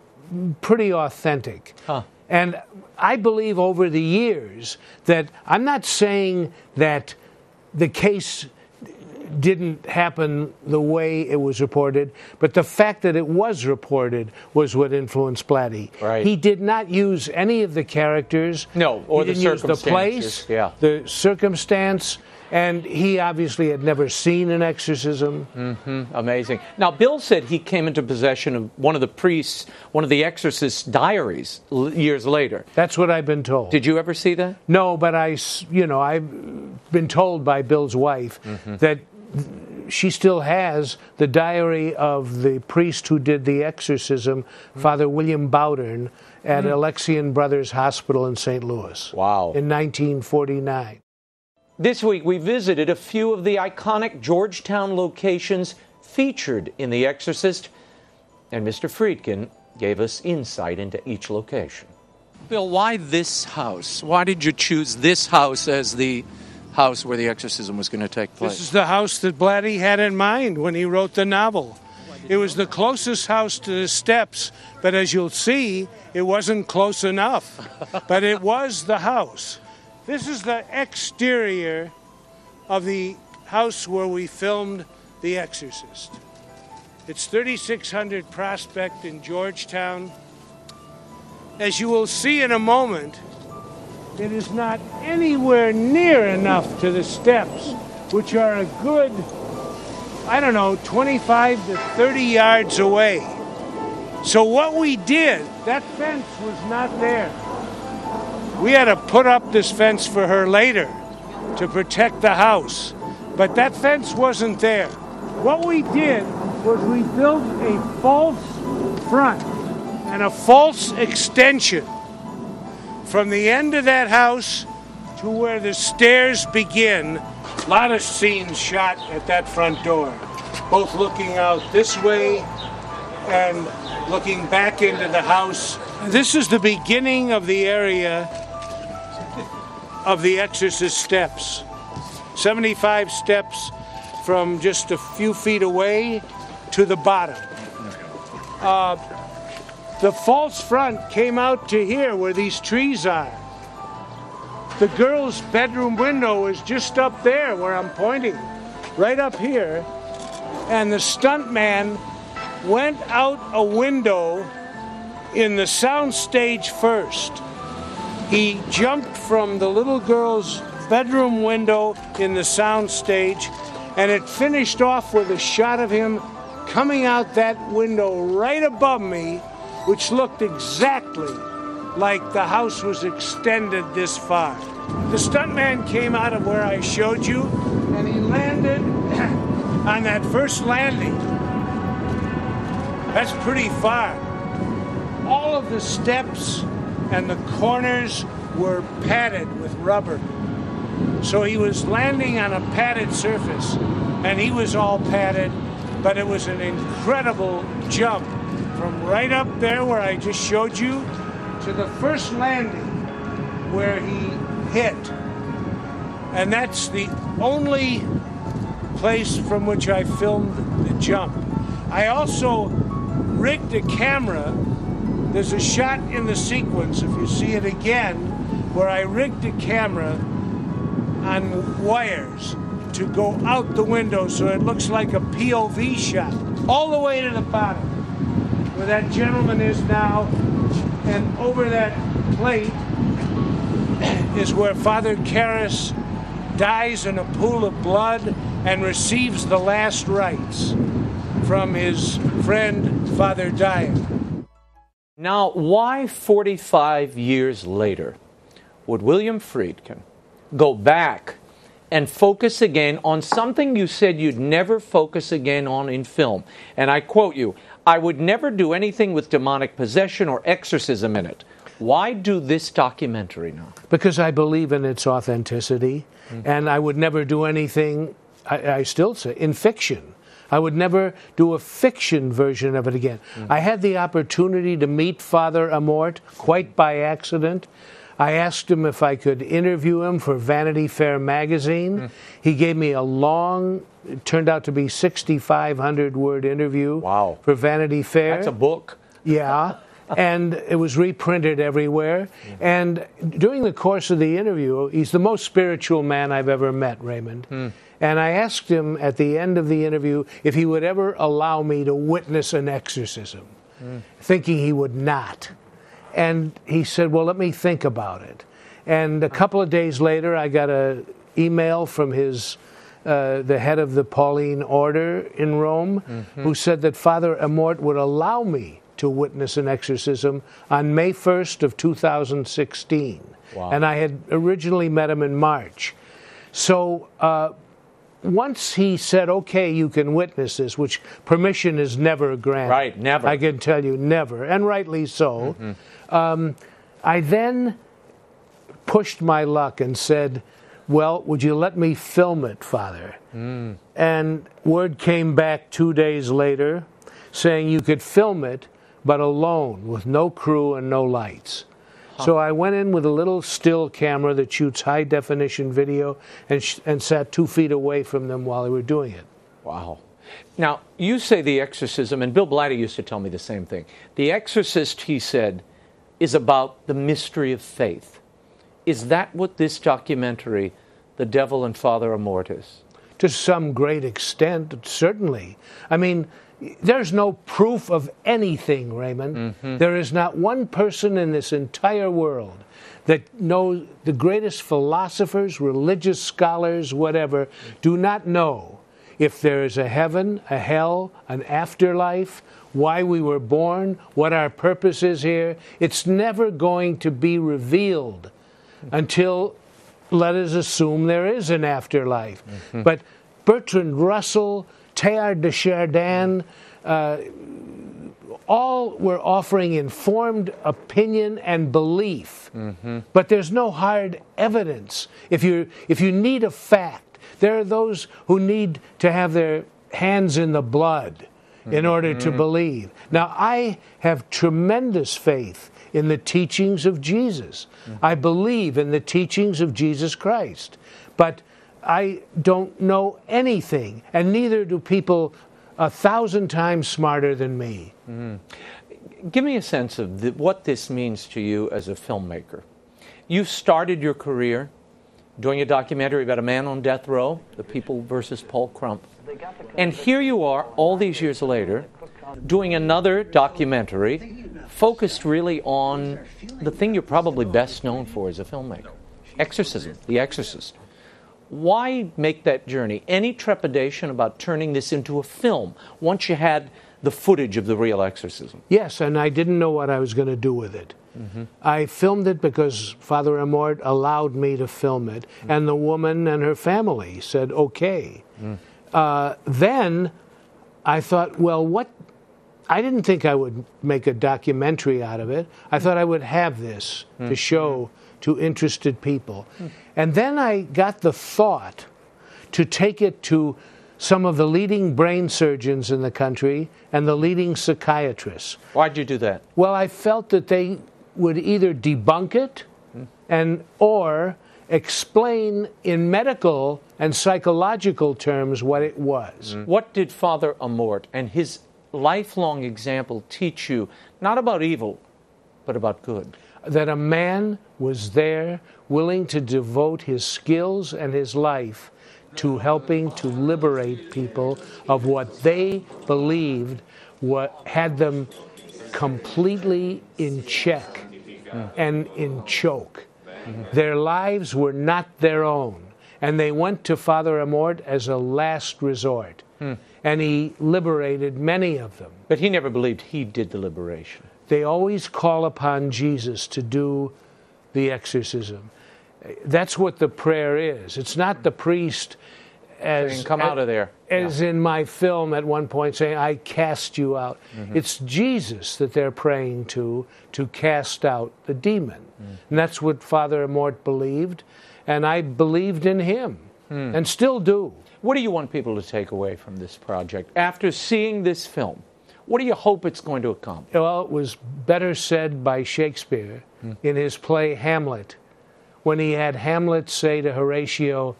pretty authentic. Huh. And I believe over the years that I'm not saying that the case didn't happen the way it was reported, but the fact that it was reported was what influenced Blatty. Right. He did not use any of the characters. No, or he the didn't use the place, yeah. the circumstance. And he obviously had never seen an exorcism. Mm-hmm. Amazing. Now, Bill said he came into possession of one of the priests, one of the exorcist's diaries l- years later. That's what I've been told. Did you ever see that? No, but I, you know, I've been told by Bill's wife mm-hmm. that she still has the diary of the priest who did the exorcism, mm-hmm. Father William Bowdern, at mm-hmm. Alexian Brothers Hospital in St. Louis. Wow. In 1949. This week, we visited a few of the iconic Georgetown locations featured in The Exorcist, and Mr. Friedkin gave us insight into each location. Bill, why this house? Why did you choose this house as the house where the exorcism was going to take place? This is the house that Blatty had in mind when he wrote the novel. It was the closest house to the steps, but as you'll see, it wasn't close enough. but it was the house. This is the exterior of the house where we filmed The Exorcist. It's 3600 Prospect in Georgetown. As you will see in a moment, it is not anywhere near enough to the steps, which are a good, I don't know, 25 to 30 yards away. So, what we did, that fence was not there. We had to put up this fence for her later to protect the house, but that fence wasn't there. What we did was we built a false front and a false extension from the end of that house to where the stairs begin. A lot of scenes shot at that front door, both looking out this way and looking back into the house. This is the beginning of the area of the Exorcist steps. 75 steps from just a few feet away to the bottom. Uh, the false front came out to here where these trees are. The girl's bedroom window is just up there where I'm pointing, right up here. And the stunt man went out a window in the soundstage first. He jumped from the little girl's bedroom window in the soundstage, and it finished off with a shot of him coming out that window right above me, which looked exactly like the house was extended this far. The stuntman came out of where I showed you, and he landed on that first landing. That's pretty far. All of the steps and the corners were padded with rubber. So he was landing on a padded surface, and he was all padded, but it was an incredible jump from right up there where I just showed you to the first landing where he hit. And that's the only place from which I filmed the jump. I also rigged a camera. There's a shot in the sequence, if you see it again, where I rigged a camera on wires to go out the window so it looks like a POV shot, all the way to the bottom, where that gentleman is now, and over that plate is where Father Karras dies in a pool of blood and receives the last rites from his friend Father Dyer. Now, why 45 years later would William Friedkin go back and focus again on something you said you'd never focus again on in film? And I quote you I would never do anything with demonic possession or exorcism in it. Why do this documentary now? Because I believe in its authenticity, mm-hmm. and I would never do anything, I, I still say, in fiction. I would never do a fiction version of it again. Mm. I had the opportunity to meet Father Amorth quite by accident. I asked him if I could interview him for Vanity Fair magazine. Mm. He gave me a long, it turned out to be 6,500 word interview Wow. for Vanity Fair. That's a book. Yeah. and it was reprinted everywhere. And during the course of the interview, he's the most spiritual man I've ever met, Raymond. Hmm. And I asked him at the end of the interview if he would ever allow me to witness an exorcism, thinking he would not. And he said, "Well, let me think about it." And a couple of days later, I got a email from his uh, the head of the Pauline Order in Rome, who said that Father Amorth would allow me to witness an exorcism on May 1st of 2016. Wow. And I had originally met him in March. So uh, once he said, okay, you can witness this, which permission is never granted. Right, never. I can tell you, never, and rightly so. Um, I then pushed my luck and said, well, would you let me film it, Father? And word came back two days later saying you could film it, but alone, with no crew and no lights. So I went in with a little still camera that shoots high definition video and, sh- and sat two feet away from them while they were doing it. Wow. Now, you say the exorcism, and Bill Blatty used to tell me the same thing. The exorcist, he said, is about the mystery of faith. Is that what this documentary, The Devil and Father Amorth, is? to some great extent, certainly. I mean, there's no proof of anything, Raymond. Mm-hmm. There is not one person in this entire world that knows the greatest philosophers, religious scholars, whatever, do not know if there is a heaven, a hell, an afterlife, why we were born, what our purpose is here. It's never going to be revealed until, let us assume, there is an afterlife. Mm-hmm. But Bertrand Russell, Teilhard de Chardin, uh, all were offering informed opinion and belief, mm-hmm. but there's no hard evidence. If you if you need a fact, there are those who need to have their hands in the blood in mm-hmm. order to believe. Now I have tremendous faith in the teachings of Jesus. Mm-hmm. I believe in the teachings of Jesus Christ, but I don't know anything, and neither do people a thousand times smarter than me. Mm-hmm. Give me a sense of the, what this means to you as a filmmaker. You started your career doing a documentary about a man on death row, The People versus Paul Crump. And here you are, all these years later, doing another documentary focused really on the thing you're probably best known for as a filmmaker exorcism, The Exorcist. Why make that journey? Any trepidation about turning this into a film once you had the footage of the real exorcism? Yes, and I didn't know what I was going to do with it. Mm-hmm. I filmed it because Father Amorth allowed me to film it, mm. and the woman and her family said okay. Mm. Uh, then I thought, well, what? I didn't think I would make a documentary out of it. I mm. thought I would have this to show to interested people. And then I got the thought to take it to some of the leading brain surgeons in the country and the leading psychiatrists. Why'd you do that? Well, I felt that they would either debunk it and or explain in medical and psychological terms what it was. Mm. What did Father Amorth and his lifelong example teach you, not about evil, but about good? That a man was there willing to devote his skills and his life to helping to liberate people of what they believed what had them completely in check and in choke. Their lives were not their own, and they went to Father Amorth as a last resort. Hmm. And he liberated many of them. But he never believed he did the liberation. They always call upon Jesus to do the exorcism. That's what the prayer is. It's not the priest as Saying, "Come out of there." As in my film at one point saying, I cast you out. Mm-hmm. It's Jesus that they're praying to to cast out the demon. Mm. And that's what Father Amorth believed. And I believed in him hmm. and still do. What do you want people to take away from this project after seeing this film? What do you hope it's going to accomplish? Well, it was better said by Shakespeare in his play Hamlet, when he had Hamlet say to Horatio,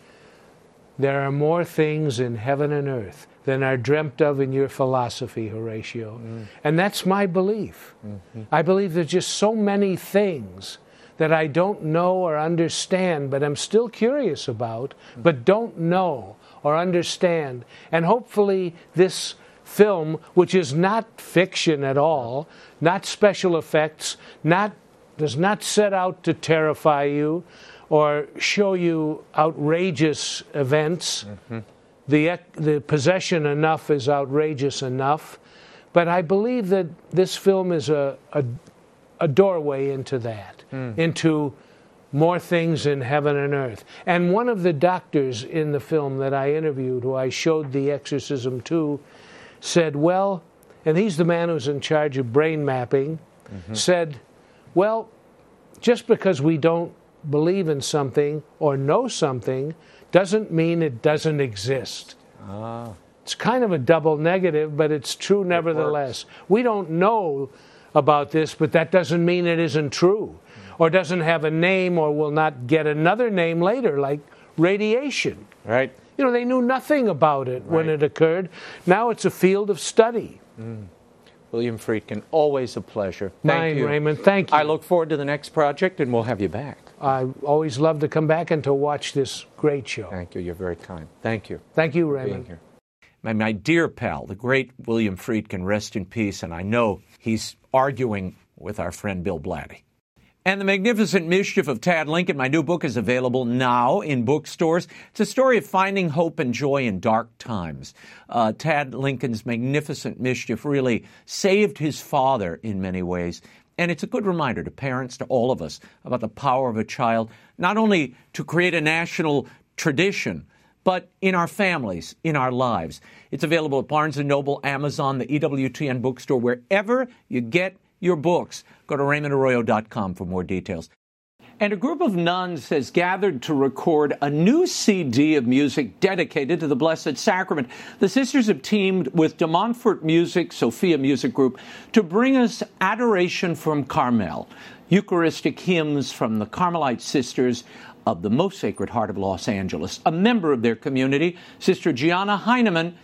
There are more things in heaven and earth than are dreamt of in your philosophy, Horatio. Mm-hmm. And that's my belief. Mm-hmm. I believe there's just so many things that I don't know or understand, but I'm still curious about, but don't know or understand. And hopefully, this film, which is not fiction at all, not special effects, not does not set out to terrify you or show you outrageous events. Mm-hmm. The, ec- the possession enough is outrageous enough. But I believe that this film is a, a, a doorway into that, hmm. into more things in heaven and earth. And one of the doctors in the film that I interviewed, who I showed the exorcism to, said, Well, and he's the man who's in charge of brain mapping, said, Well, just because we don't believe in something or know something doesn't mean it doesn't exist. Ah. It's kind of a double negative, but it's true nevertheless. We don't know about this, but that doesn't mean it isn't true or doesn't have a name or will not get another name later, like radiation. Right? You know, they knew nothing about it when it occurred. Now it's a field of study. Mm. William Friedkin, always a pleasure. Thank Mine, you. Raymond. Thank you. I look forward to the next project, and we'll have you back. I always love to come back and to watch this great show. Thank you. You're very kind. Thank you. Thank you, Raymond. My, my dear pal, the great William Friedkin, rest in peace, and I know he's arguing with our friend Bill Blatty. And The Magnificent Mischief of Tad Lincoln, my new book, is available now in bookstores. It's a story of finding hope and joy in dark times. Uh, Tad Lincoln's magnificent mischief really saved his father in many ways. And it's a good reminder to parents, to all of us, about the power of a child, not only to create a national tradition, but in our families, in our lives. It's available at Barnes & Noble, Amazon, the EWTN bookstore, wherever you get your books. Go to RaymondArroyo.com for more details. And a group of nuns has gathered to record a new CD of music dedicated to the Blessed Sacrament. The sisters have teamed with De Montfort Music, Sophia Music Group, to bring us Adoration from Carmel, Eucharistic hymns from the Carmelite sisters of the Most Sacred Heart of Los Angeles. A member of their community, Sister Gianna Heineman,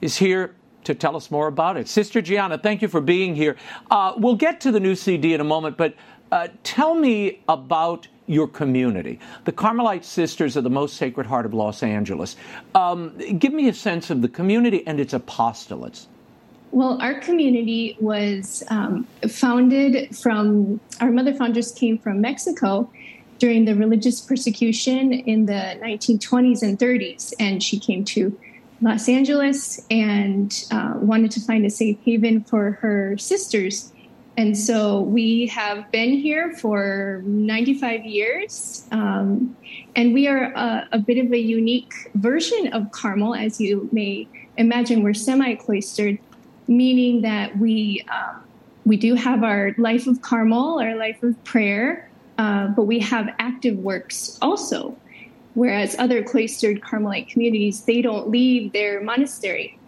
is here to tell us more about it. Sister Gianna, thank you for being here. Uh, we'll get to the new CD in a moment, but uh, tell me about your community, the Carmelite Sisters of the Most Sacred Heart of Los Angeles. Um, give me a sense of the community and its apostolates. Well, our community was um, founded from, our mother founders came from Mexico during the religious persecution in the 1920s and 30s, and she came to Los Angeles and uh, wanted to find a safe haven for her sisters. And so we have been here for 95 years. Um, and we are a, a, bit of a unique version of Carmel, as you may imagine. We're semi cloistered, meaning that we, uh, we do have our life of Carmel, our life of prayer, uh, but we have active works also. Whereas other cloistered Carmelite communities, they don't leave their monastery.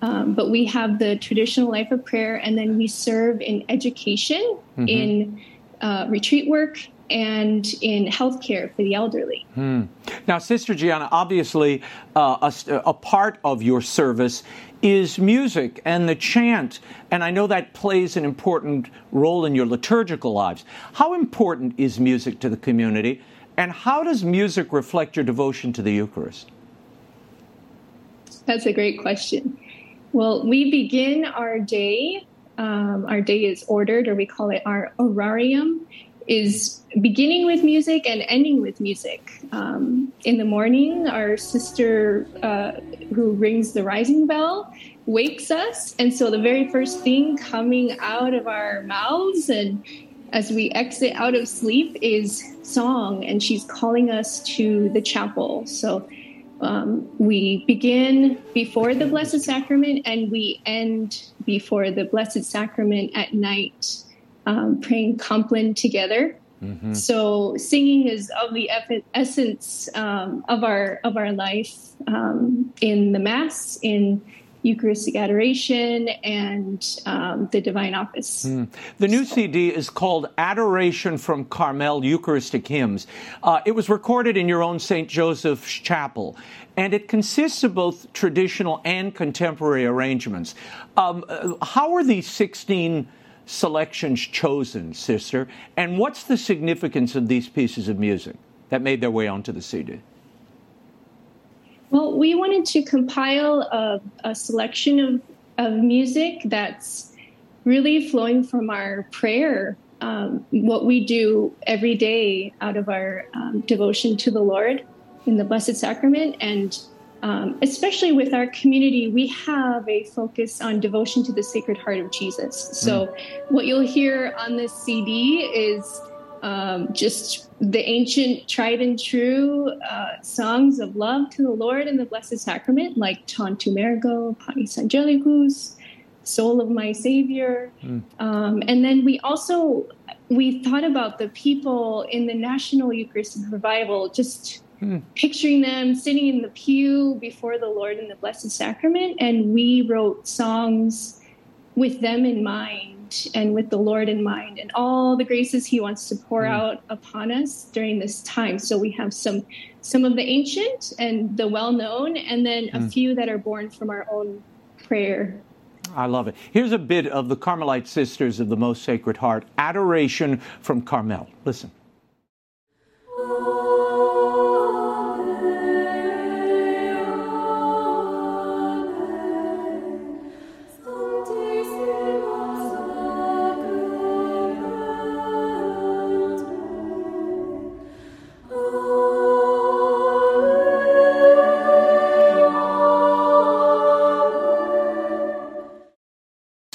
Um, but we have the traditional life of prayer, and then we serve in education, mm-hmm. in uh, retreat work, and in healthcare for the elderly. Hmm. Now, Sister Gianna, obviously, uh, a, a, part of your service is music and the chant, and I know that plays an important role in your liturgical lives. How important is music to the community? And how does music reflect your devotion to the Eucharist? That's a great question. Well, we begin our day. Um, our day is ordered, or we call it our orarium, is beginning with music and ending with music. Um, in the morning, our sister uh, who rings the rising bell wakes us. And so the very first thing coming out of our mouths and as we exit out of sleep is song, and she's calling us to the chapel. So um, we begin before the Blessed Sacrament and we end before the Blessed Sacrament at night, um, praying Compline together. Mm-hmm. So singing is of the essence um, of our of our life um, in the Mass, in Eucharistic adoration and um, the divine office. Mm. The new CD is called Adoration from Carmel Eucharistic Hymns. Uh, it was recorded in your own St. Joseph's Chapel, and it consists of both traditional and contemporary arrangements. Um, uh, how are these 16 selections chosen, sister? And what's the significance of these pieces of music that made their way onto the CD? Well, we wanted to compile a, a selection of, of music that's really flowing from our prayer, um, what we do every day out of our um, devotion to the Lord in the Blessed Sacrament. And um, especially with our community, we have a focus on devotion to the Sacred Heart of Jesus. So, mm. what you'll hear on this CD is um, just the ancient, tried and true uh, songs of love to the Lord and the Blessed Sacrament, like Tantum Ergo, Panis Angelicus, Soul of My Savior. Mm. Um, and then we also we thought about the people in the National Eucharistic Revival, just mm. picturing them sitting in the pew before the Lord in the Blessed Sacrament, and we wrote songs with them in mind and with the Lord in mind and all the graces he wants to pour mm. out upon us during this time. So we have some some of the ancient and the well known and then mm. a few that are born from our own prayer. I love it. Here's a bit of the Carmelite Sisters of the Most Sacred Heart, Adoration from Carmel. Listen.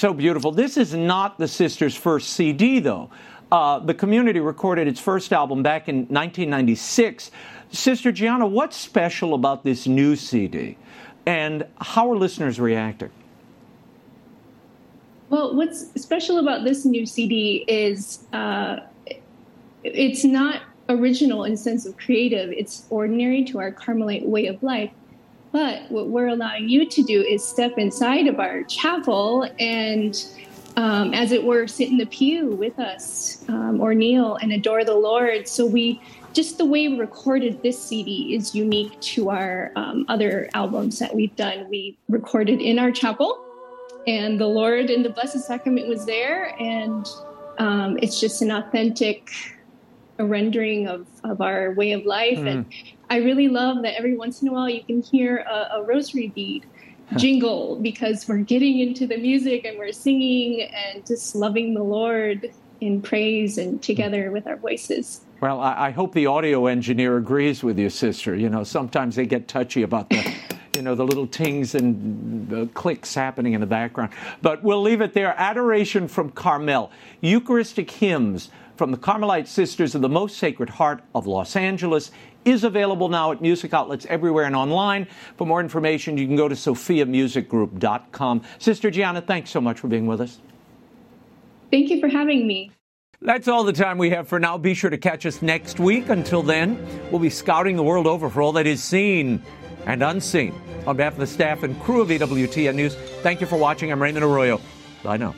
So beautiful. This is not the sisters' first CD, though. Uh, the community recorded its first album back in 1996. Sister Gianna, what's special about this new CD? And how are listeners reacting? Well, what's special about this new CD is uh, it's not original in sense of creative. It's ordinary to our Carmelite way of life. But what we're allowing you to do is step inside of our chapel and, um, as it were, sit in the pew with us um, or kneel and adore the Lord. So we just the way we recorded this CD is unique to our um, other albums that we've done. We recorded in our chapel, and the Lord in the Blessed Sacrament was there, and um, it's just an authentic rendering of, of our way of life. Mm. And I really love that every once in a while you can hear a, a rosary bead jingle because we're getting into the music and we're singing and just loving the Lord in praise and together with our voices. Well, I, I hope the audio engineer agrees with you, sister. You know, sometimes they get touchy about the. you know, the little tings and the clicks happening in the background. But we'll leave it there. Adoration from Carmel, Eucharistic hymns from the Carmelite Sisters of the Most Sacred Heart of Los Angeles is available now at music outlets everywhere and online. For more information, you can go to sophiamusicgroup.com. Sister Gianna, thanks so much for being with us. Thank you for having me. That's all the time we have for now. Be sure to catch us next week. Until then, we'll be scouting the world over for all that is seen and unseen. On behalf of the staff and crew of EWTN News, thank you for watching. I'm Raymond Arroyo. Bye now.